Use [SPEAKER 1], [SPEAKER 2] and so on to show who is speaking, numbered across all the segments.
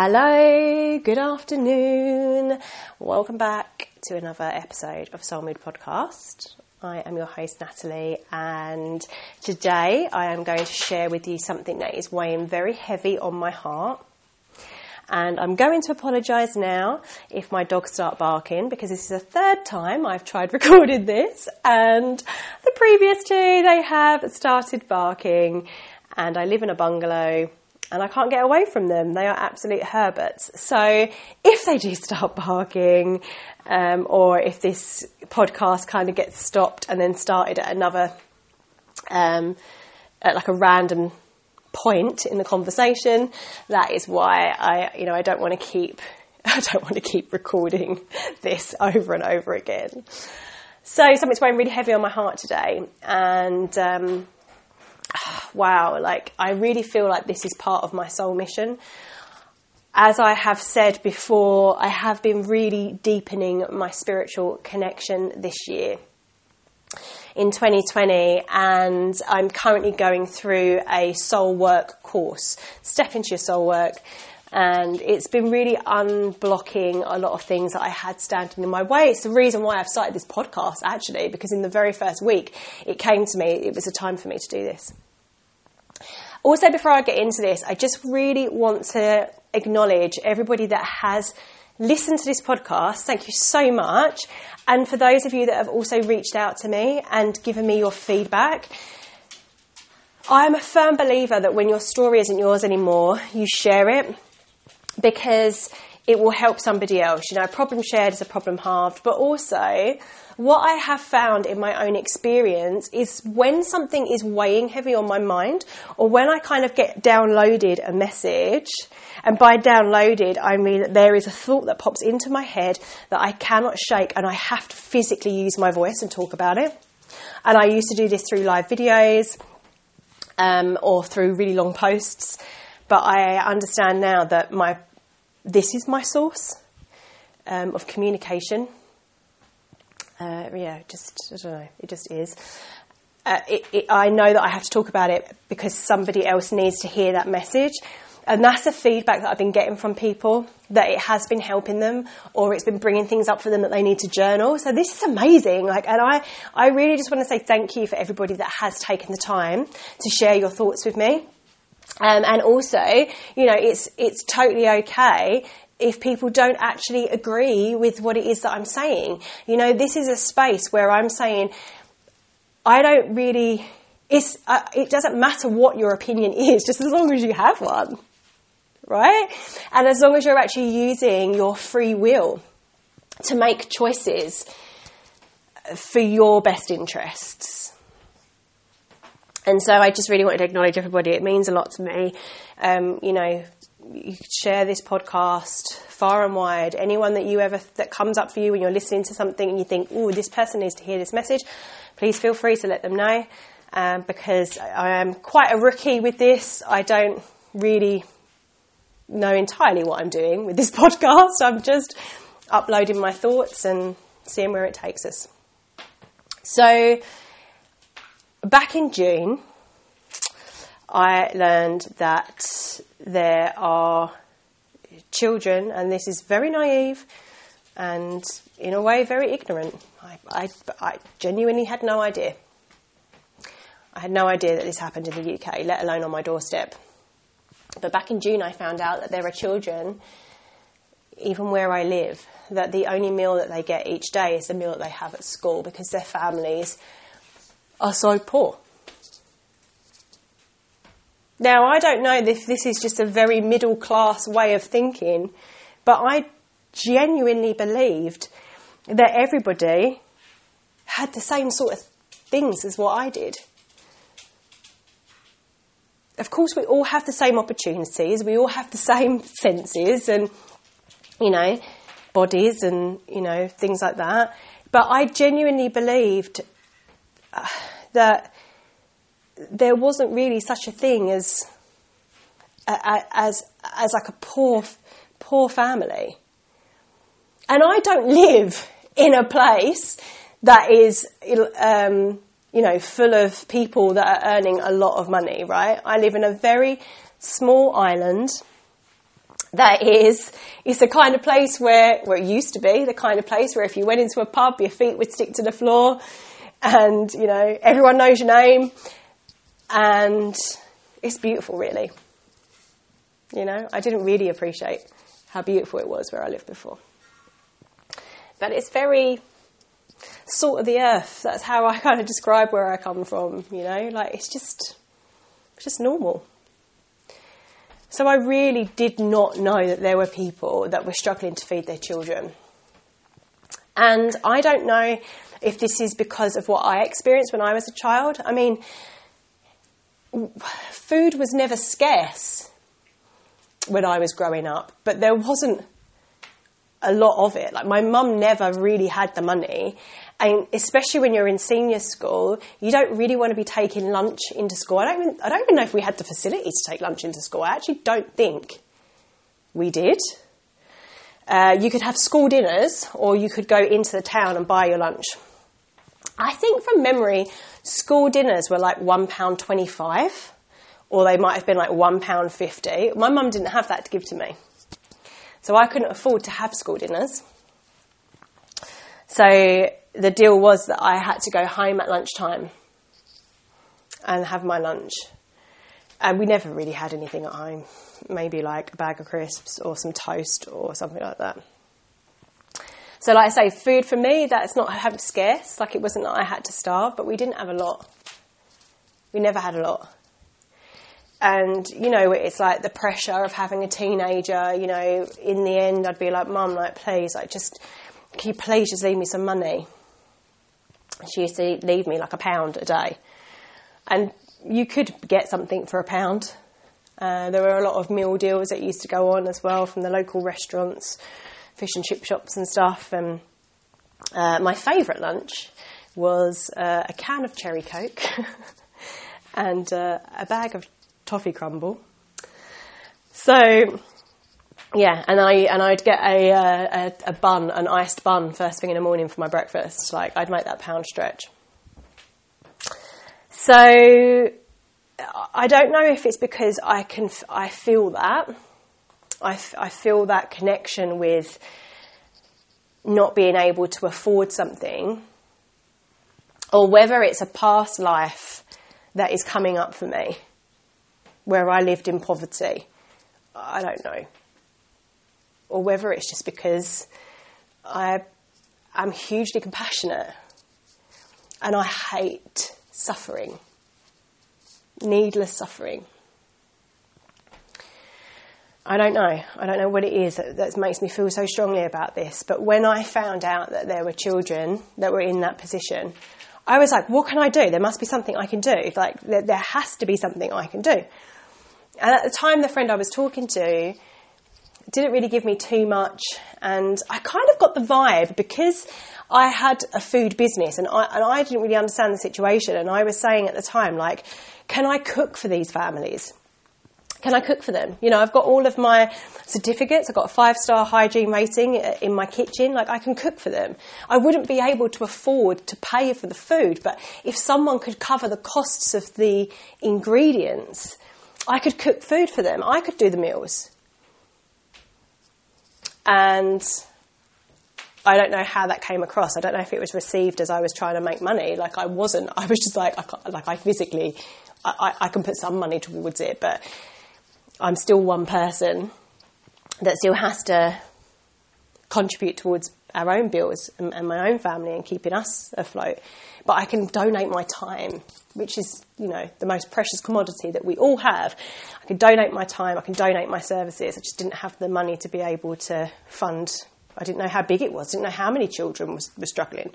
[SPEAKER 1] Hello, good afternoon. Welcome back to another episode of Soul Mood Podcast. I am your host, Natalie, and today I am going to share with you something that is weighing very heavy on my heart. And I'm going to apologise now if my dogs start barking because this is the third time I've tried recording this, and the previous two they have started barking. And I live in a bungalow and I can't get away from them. They are absolute herberts. So if they do start barking, um, or if this podcast kind of gets stopped and then started at another, um, at like a random point in the conversation, that is why I, you know, I don't want to keep, I don't want to keep recording this over and over again. So something's weighing really heavy on my heart today, and. Um, wow, like I really feel like this is part of my soul mission. As I have said before, I have been really deepening my spiritual connection this year in 2020 and I'm currently going through a soul work course. Step into your soul work and it's been really unblocking a lot of things that I had standing in my way. It's the reason why I've started this podcast actually because in the very first week it came to me it was a time for me to do this. Also, before I get into this, I just really want to acknowledge everybody that has listened to this podcast. Thank you so much. And for those of you that have also reached out to me and given me your feedback, I am a firm believer that when your story isn't yours anymore, you share it because it will help somebody else. You know, a problem shared is a problem halved, but also what I have found in my own experience is when something is weighing heavy on my mind, or when I kind of get downloaded a message, and by downloaded, I mean that there is a thought that pops into my head that I cannot shake, and I have to physically use my voice and talk about it. And I used to do this through live videos um, or through really long posts, but I understand now that my this is my source um, of communication uh, yeah, just I don't know. It just is. Uh, it, it, I know that I have to talk about it because somebody else needs to hear that message. And that's the feedback that I've been getting from people that it has been helping them or it's been bringing things up for them that they need to journal. So this is amazing. Like, and I, I really just want to say thank you for everybody that has taken the time to share your thoughts with me. Um, and also, you know, it's, it's totally okay if people don't actually agree with what it is that I'm saying. You know, this is a space where I'm saying, I don't really, it's, uh, it doesn't matter what your opinion is, just as long as you have one, right? And as long as you're actually using your free will to make choices for your best interests. And so I just really wanted to acknowledge everybody. It means a lot to me. Um, you know, you share this podcast far and wide. Anyone that you ever that comes up for you when you're listening to something and you think, "Oh, this person needs to hear this message," please feel free to let them know. Um, because I am quite a rookie with this. I don't really know entirely what I'm doing with this podcast. I'm just uploading my thoughts and seeing where it takes us. So, back in June, I learned that there are children, and this is very naive and in a way very ignorant. I, I, I genuinely had no idea. I had no idea that this happened in the UK, let alone on my doorstep. But back in June, I found out that there are children, even where I live, that the only meal that they get each day is the meal that they have at school because their families are so poor. Now, I don't know if this is just a very middle class way of thinking, but I genuinely believed that everybody had the same sort of things as what I did. Of course, we all have the same opportunities, we all have the same senses and, you know, bodies and, you know, things like that. But I genuinely believed that there wasn't really such a thing as as as like a poor poor family. And I don't live in a place that is um, you know full of people that are earning a lot of money, right? I live in a very small island that is is the kind of place where where it used to be the kind of place where if you went into a pub your feet would stick to the floor and you know everyone knows your name. And it's beautiful really. You know i didn't really appreciate how beautiful it was where i lived before. But it's very salt of the earth. That's how i kind of describe where i come from you know? Like it's just it's just normal. So I really did not know that there were people that were struggling to feed their children. And I don't know if this is because of what I experienced when I was a child. I mean, food was never scarce when I was growing up, but there wasn't a lot of it. Like my mum never really had the money, and especially when you're in senior school, you don't really want to be taking lunch into school. I don't even, I don't even know if we had the facility to take lunch into school. I actually don't think we did. Uh, you could have school dinners, or you could go into the town and buy your lunch. I think from memory, school dinners were like one pound twenty-five, or they might have been like one pound fifty. My mum didn't have that to give to me, so I couldn't afford to have school dinners. So the deal was that I had to go home at lunchtime and have my lunch. And we never really had anything at home. Maybe like a bag of crisps or some toast or something like that. So, like I say, food for me, that's not scarce. Like it wasn't that I had to starve, but we didn't have a lot. We never had a lot. And, you know, it's like the pressure of having a teenager, you know, in the end, I'd be like, Mum, like, please, like, just, can you please just leave me some money? she used to leave me like a pound a day. And you could get something for a pound. Uh, there were a lot of meal deals that used to go on as well from the local restaurants, fish and chip shops and stuff. And uh, my favourite lunch was uh, a can of cherry coke and uh, a bag of toffee crumble. So yeah, and I and I'd get a, uh, a, a bun, an iced bun, first thing in the morning for my breakfast. Like I'd make that pound stretch. So I don't know if it's because I can I feel that I, I feel that connection with not being able to afford something, or whether it's a past life that is coming up for me, where I lived in poverty. I don't know or whether it's just because I am hugely compassionate and I hate suffering, needless suffering. I don't know. I don't know what it is that, that, makes me feel so strongly about this. But when I found out that there were children that were in that position, I was like, what can I do? There must be something I can do. Like, there, there has to be something I can do. And at the time, the friend I was talking to didn't really give me too much. And I kind of got the vibe because I had a food business and I, and I didn't really understand the situation. And I was saying at the time, like, can I cook for these families? Can I cook for them? You know, I've got all of my certificates. I've got a five star hygiene rating in my kitchen. Like, I can cook for them. I wouldn't be able to afford to pay for the food, but if someone could cover the costs of the ingredients, I could cook food for them. I could do the meals. And I don't know how that came across. I don't know if it was received as I was trying to make money. Like I wasn't. I was just like, I like I physically, I, I can put some money towards it, but I'm still one person that still has to contribute towards our own bills and, and, my own family and keeping us afloat. But I can donate my time, which is, you know, the most precious commodity that we all have. I can donate my time, I can donate my services. I just didn't have the money to be able to fund. I didn't know how big it was, I didn't know how many children were struggling.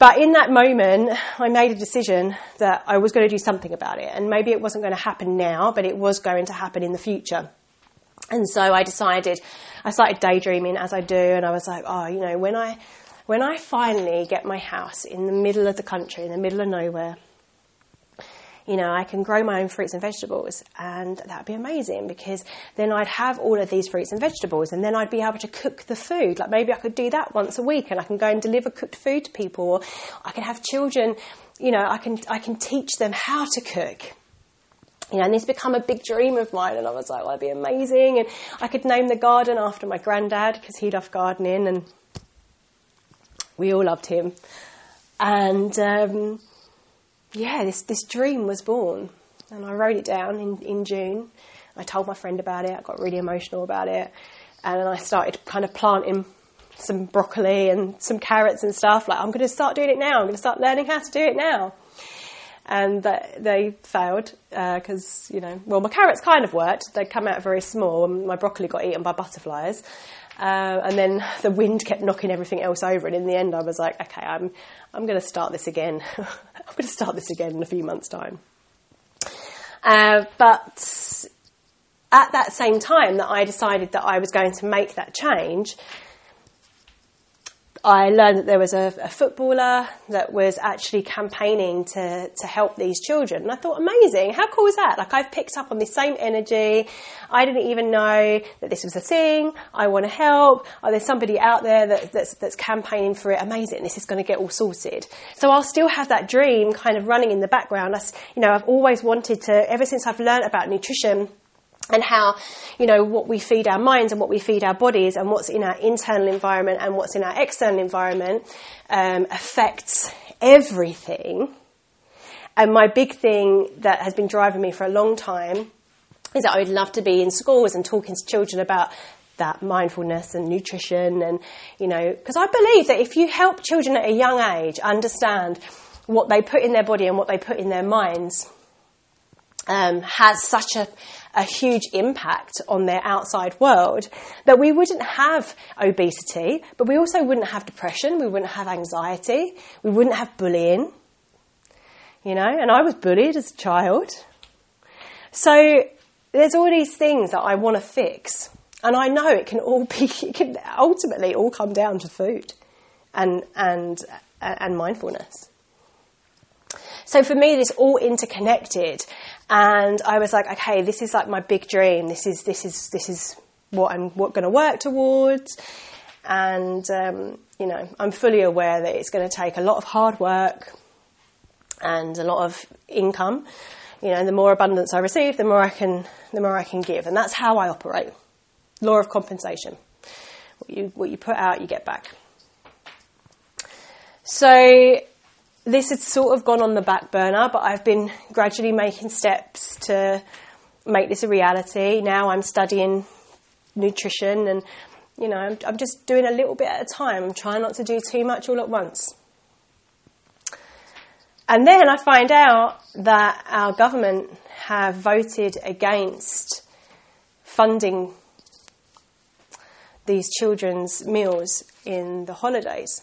[SPEAKER 1] But in that moment, I made a decision that I was going to do something about it. And maybe it wasn't going to happen now, but it was going to happen in the future. And so I decided, I started daydreaming as I do, and I was like, oh, you know, when I, when I finally get my house in the middle of the country, in the middle of nowhere, you know, I can grow my own fruits and vegetables, and that'd be amazing because then I'd have all of these fruits and vegetables, and then I'd be able to cook the food. Like maybe I could do that once a week, and I can go and deliver cooked food to people, or I can have children. You know, I can I can teach them how to cook you know, and this become a big dream of mine. And I was like, well, that'd be amazing. And I could name the garden after my granddad because he loved gardening and we all loved him. And um, yeah, this, this dream was born. And I wrote it down in, in June. I told my friend about it. I got really emotional about it. And I started kind of planting some broccoli and some carrots and stuff. Like, I'm going to start doing it now. I'm going to start learning how to do it now and they failed because uh, you know well my carrots kind of worked They'd come out very small and my broccoli got eaten by butterflies uh, and then the wind kept knocking everything else over and in the end I was like okay I'm I'm going to start this again. I'm going to start this again in a few months time. Uh, but at that same time that I decided that I was going to make that change I learned that there was a, a, footballer that was actually campaigning to, to help these children. And I thought, amazing, how cool is that? Like, I've picked up on this same energy. I didn't even know that this was a thing. I want to help. Oh, there's somebody out there that, that's, that's campaigning for it. Amazing, this is going to get all sorted. So I'll still have that dream kind of running in the background. I, you know, I've always wanted to, ever since I've learned about nutrition, and how, you know, what we feed our minds and what we feed our bodies and what's in our internal environment and what's in our external environment um, affects everything. And my big thing that has been driving me for a long time is that I would love to be in schools and talking to children about that mindfulness and nutrition and, you know, because I believe that if you help children at a young age understand what they put in their body and what they put in their minds, um, has such a, a huge impact on their outside world that we wouldn't have obesity, but we also wouldn't have depression, we wouldn't have anxiety, we wouldn't have bullying. You know, and I was bullied as a child. So there's all these things that I want to fix. And I know it can all be, it can ultimately all come down to food and, and, and mindfulness. So for me, this all interconnected, and I was like, okay, this is like my big dream. This is this is this is what I'm what going to work towards, and um, you know, I'm fully aware that it's going to take a lot of hard work and a lot of income. You know, the more abundance I receive, the more I can the more I can give, and that's how I operate. Law of compensation. What you what you put out, you get back. So this had sort of gone on the back burner, but I've been gradually making steps to make this a reality. Now I'm studying nutrition and, you know, I'm, I'm just doing a little bit at a time. I'm trying not to do too much all at once. And then I find out that our government have voted against funding these children's meals in the holidays.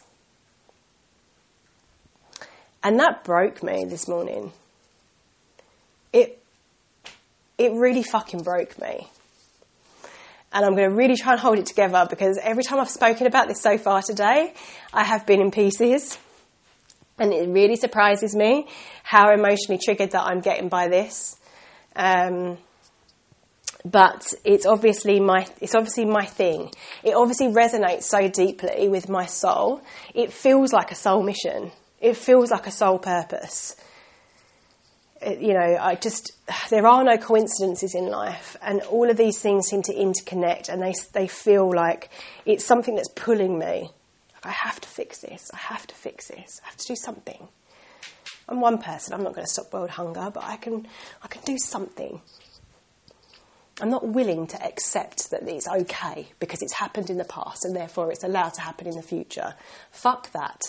[SPEAKER 1] And that broke me this morning. It, it really fucking broke me. And I'm going to really try and hold it together because every time I've spoken about this so far today, I have been in pieces. And it really surprises me how emotionally triggered that I'm getting by this. Um, but it's obviously my it's obviously my thing. It obviously resonates so deeply with my soul. It feels like a soul mission. It feels like a sole purpose. It, you know, I just, there are no coincidences in life, and all of these things seem to interconnect, and they, they feel like it's something that's pulling me. I have to fix this, I have to fix this, I have to do something. I'm one person, I'm not going to stop world hunger, but I can, I can do something. I'm not willing to accept that it's okay because it's happened in the past and therefore it's allowed to happen in the future. Fuck that.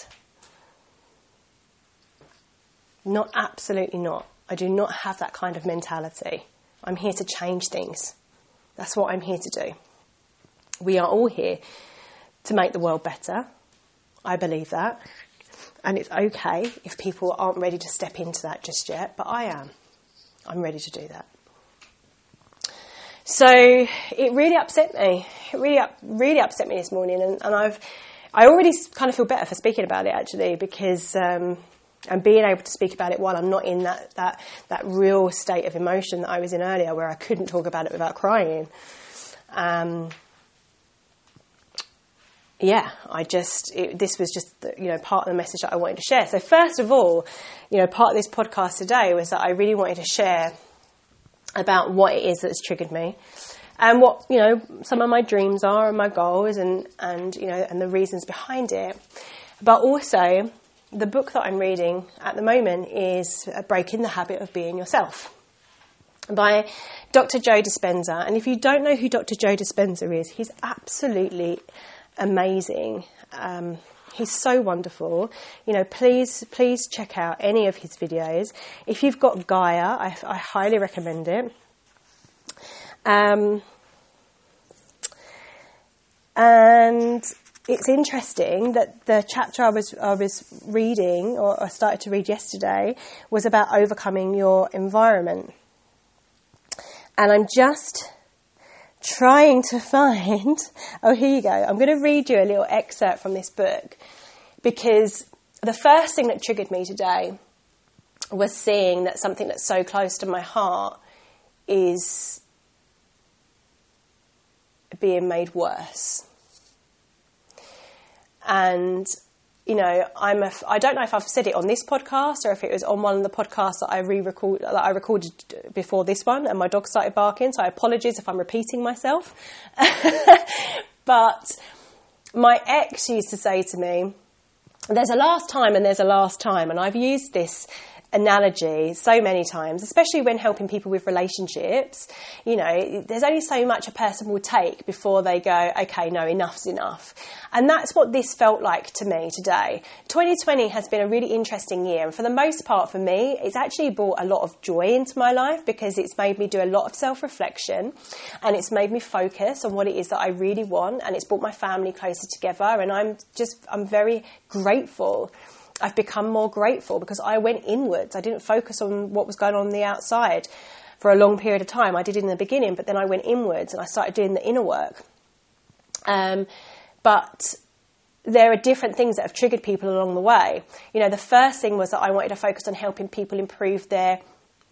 [SPEAKER 1] Not absolutely not. I do not have that kind of mentality. I'm here to change things. That's what I'm here to do. We are all here to make the world better. I believe that. And it's okay if people aren't ready to step into that just yet, but I am. I'm ready to do that. So it really upset me. It really, really upset me this morning, and, and I've, I already kind of feel better for speaking about it actually because um, and being able to speak about it while I'm not in that, that, that real state of emotion that I was in earlier where I couldn't talk about it without crying. Um, yeah, I just, it, this was just, the, you know, part of the message that I wanted to share. So first of all, you know, part of this podcast today was that I really wanted to share about what it is that's triggered me and what you know some of my dreams are and my goals and and you know and the reasons behind it but also the book that i'm reading at the moment is breaking the habit of being yourself by dr joe dispenza and if you don't know who dr joe dispenza is he's absolutely amazing um, He's so wonderful. You know, please, please check out any of his videos. If you've got Gaia, I, I highly recommend it. Um, and it's interesting that the chapter I was I was reading or I started to read yesterday was about overcoming your environment. And I'm just trying to find oh here you go. I'm going to read you a little excerpt from this book because the first thing that triggered me today was seeing that something that's so close to my heart is being made worse. And you know, I'm a, I don't know if I've said it on this podcast or if it was on one of the podcasts that I re-record that I recorded before this one, and my dog started barking. So I apologise if I'm repeating myself. but my ex used to say to me, "There's a last time and there's a last time," and I've used this analogy so many times, especially when helping people with relationships. You know, there's only so much a person will take before they go, okay, no, enough's enough. And that's what this felt like to me today. 2020 has been a really interesting year, and for the most part for me, it's actually brought a lot of joy into my life because it's made me do a lot of self reflection and it's made me focus on what it is that I really want, and it's brought my family closer together. And I'm just, I'm very grateful I've become more grateful because I went inwards. I didn't focus on what was going on, on the outside for a long period of time. I did in the beginning, but then I went inwards and I started doing the inner work. Um, but there are different things that have triggered people along the way. You know, the first thing was that I wanted to focus on helping people improve their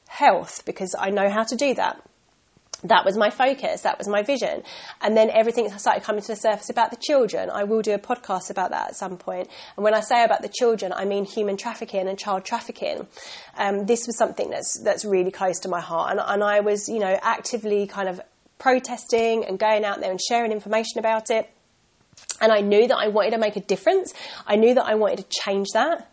[SPEAKER 1] health because I know how to do that that was my focus, that was my vision. And then everything started coming to the surface about the children. I will do a podcast about that at some point. And when I say about the children, I mean human trafficking and child trafficking. Um, this was something that's, that's really close to my heart. And, and I was, you know, actively kind of protesting and going out there and sharing information about it. And I knew that I wanted to make a difference. I knew that I wanted to change that.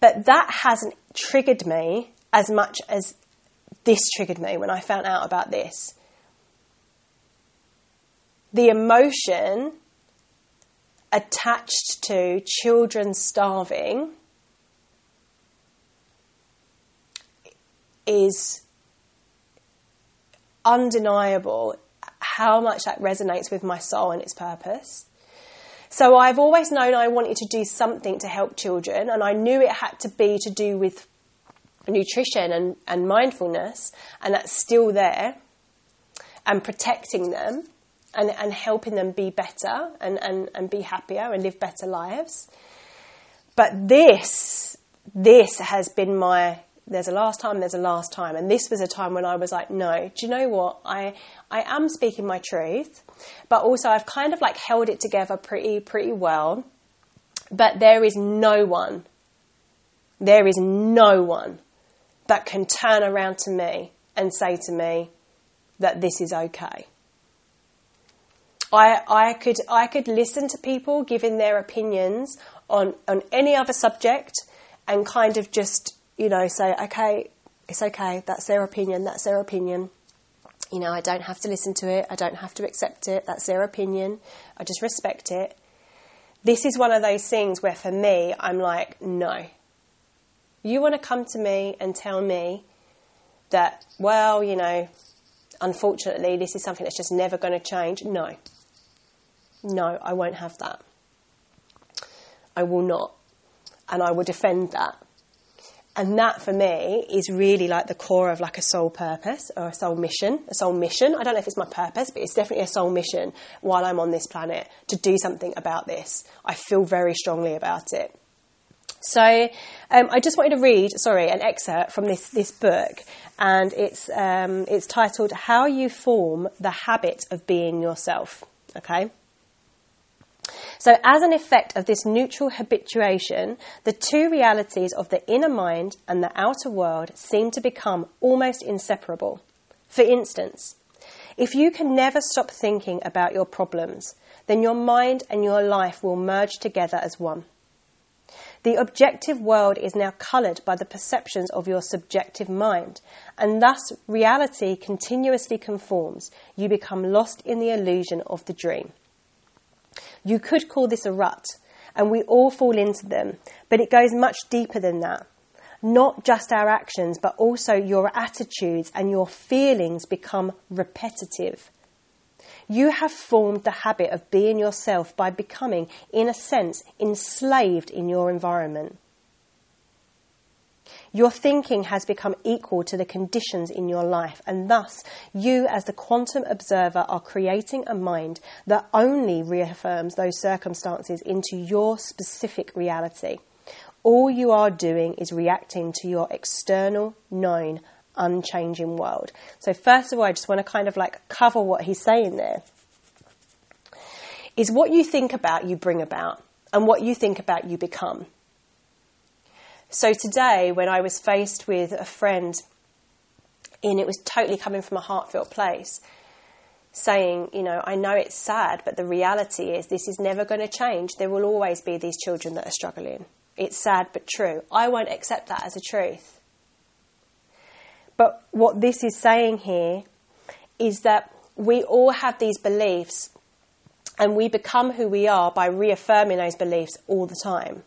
[SPEAKER 1] But that hasn't triggered me as much as this triggered me when I found out about this. The emotion attached to children starving is undeniable how much that resonates with my soul and its purpose. So I've always known I wanted to do something to help children, and I knew it had to be to do with nutrition and, and mindfulness, and that's still there, and protecting them and, and helping them be better and, and, and be happier and live better lives. But this, this has been my there's a last time, there's a last time. And this was a time when I was like, no, do you know what? I, I am speaking my truth, but also I've kind of like held it together pretty, pretty well. But there is no one, there is no one that can turn around to me and say to me that this is okay. I, I could I could listen to people giving their opinions on, on any other subject and kind of just, you know, say, okay, it's okay, that's their opinion, that's their opinion. You know, I don't have to listen to it, I don't have to accept it, that's their opinion, I just respect it. This is one of those things where for me, I'm like, no, you want to come to me and tell me that, well, you know, unfortunately, this is something that's just never going to change. No. No, I won't have that. I will not. And I will defend that. And that for me is really like the core of like a soul purpose or a soul mission, a soul mission. I don't know if it's my purpose, but it's definitely a soul mission while I'm on this planet to do something about this. I feel very strongly about it. So um, I just wanted to read, sorry, an excerpt from this, this book, and it's, um, it's titled How You Form the Habit of Being Yourself. Okay? So, as an effect of this neural habituation, the two realities of the inner mind and the outer world seem to become almost inseparable. For instance, if you can never stop thinking about your problems, then your mind and your life will merge together as one. The objective world is now coloured by the perceptions of your subjective mind, and thus reality continuously conforms. You become lost in the illusion of the dream. You could call this a rut, and we all fall into them, but it goes much deeper than that. Not just our actions, but also your attitudes and your feelings become repetitive. You have formed the habit of being yourself by becoming, in a sense, enslaved in your environment. Your thinking has become equal to the conditions in your life, and thus you, as the quantum observer, are creating a mind that only reaffirms those circumstances into your specific reality. All you are doing is reacting to your external, known, unchanging world. So, first of all, I just want to kind of like cover what he's saying there. Is what you think about, you bring about, and what you think about, you become. So, today, when I was faced with a friend, and it was totally coming from a heartfelt place, saying, you know, I know it's sad, but the reality is this is never going to change. There will always be these children that are struggling. It's sad but true. I won't accept that as a truth. But what this is saying here is that we all have these beliefs and we become who we are by reaffirming those beliefs all the time.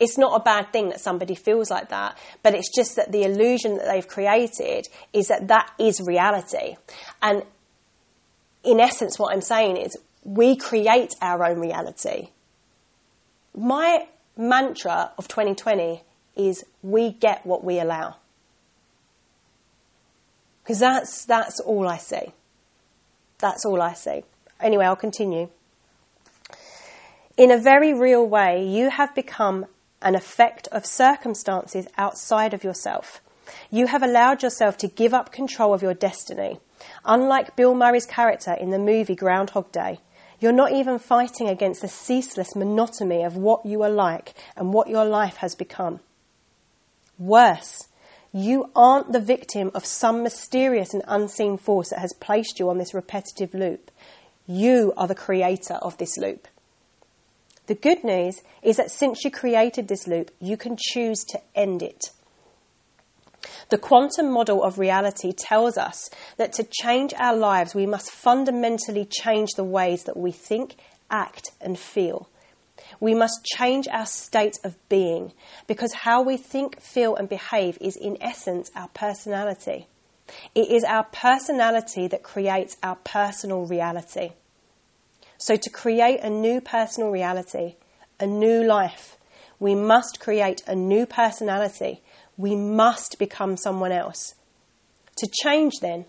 [SPEAKER 1] It's not a bad thing that somebody feels like that, but it's just that the illusion that they've created is that that is reality. And in essence, what I'm saying is we create our own reality. My mantra of 2020 is we get what we allow. Because that's, that's all I see. That's all I see. Anyway, I'll continue. In a very real way, you have become an effect of circumstances outside of yourself. You have allowed yourself to give up control of your destiny. Unlike Bill Murray's character in the movie Groundhog Day, you're not even fighting against the ceaseless monotony of what you are like and what your life has become. Worse, you aren't the victim of some mysterious and unseen force that has placed you on this repetitive loop. You are the creator of this loop. The good news is that since you created this loop, you can choose to end it. The quantum model of reality tells us that to change our lives, we must fundamentally change the ways that we think, act, and feel. We must change our state of being because how we think, feel, and behave is, in essence, our personality. It is our personality that creates our personal reality. So, to create a new personal reality, a new life, we must create a new personality. We must become someone else. To change, then,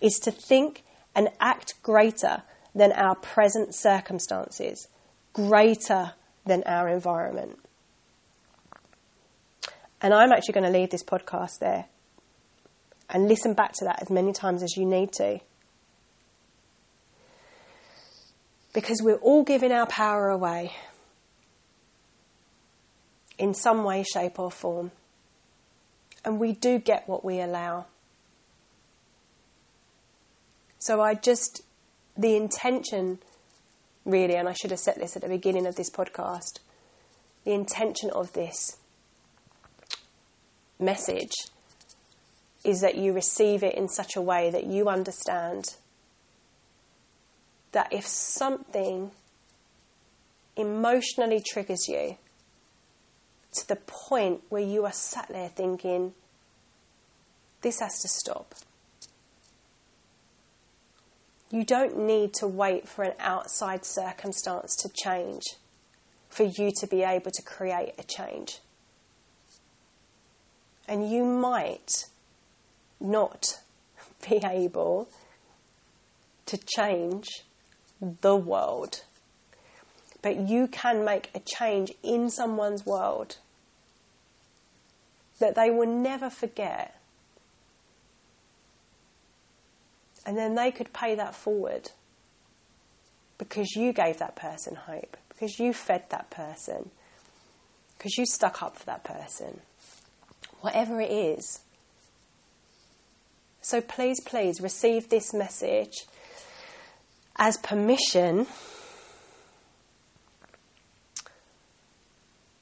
[SPEAKER 1] is to think and act greater than our present circumstances, greater than our environment. And I'm actually going to leave this podcast there and listen back to that as many times as you need to. Because we're all giving our power away in some way, shape, or form. And we do get what we allow. So I just, the intention really, and I should have said this at the beginning of this podcast, the intention of this message is that you receive it in such a way that you understand that if something emotionally triggers you to the point where you are sat there thinking, this has to stop. You don't need to wait for an outside circumstance to change for you to be able to create a change. And you might not be able to change the world, but you can make a change in someone's world that they will never forget and then they could pay that forward. because you gave that person hope, because you fed that person, because you stuck up for that person. Whatever it is. So please, please receive this message as permission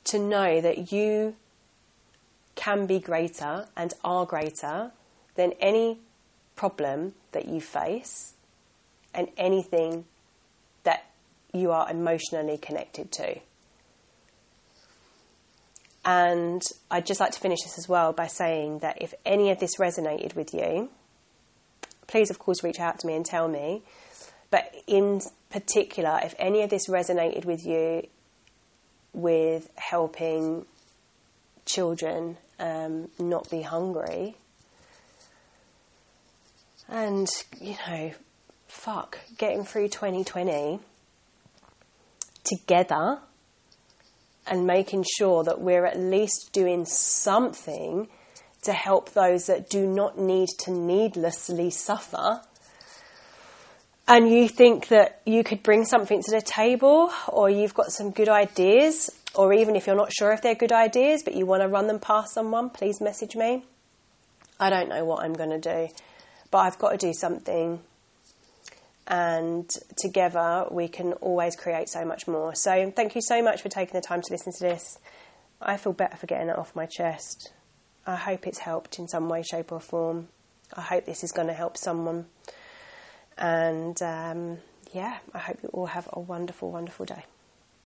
[SPEAKER 1] to know that you can be greater and are greater than any problem that you face and anything that you are emotionally connected to. And I'd just like to finish this as well by saying that if any of this resonated with you, please, of course, reach out to me and tell me. But in particular, if any of this resonated with you with helping children um, not be hungry, and, you know, fuck, getting through 2020 together and making sure that we're at least doing something to help those that do not need to needlessly suffer. And you think that you could bring something to the table, or you've got some good ideas, or even if you're not sure if they're good ideas, but you want to run them past someone, please message me. I don't know what I'm going to do, but I've got to do something and together we can always create so much more. So, thank you so much for taking the time to listen to this. I feel better for getting it off my chest. I hope it's helped in some way, shape, or form. I hope this is going to help someone. And um, yeah, I hope you all have a wonderful, wonderful day.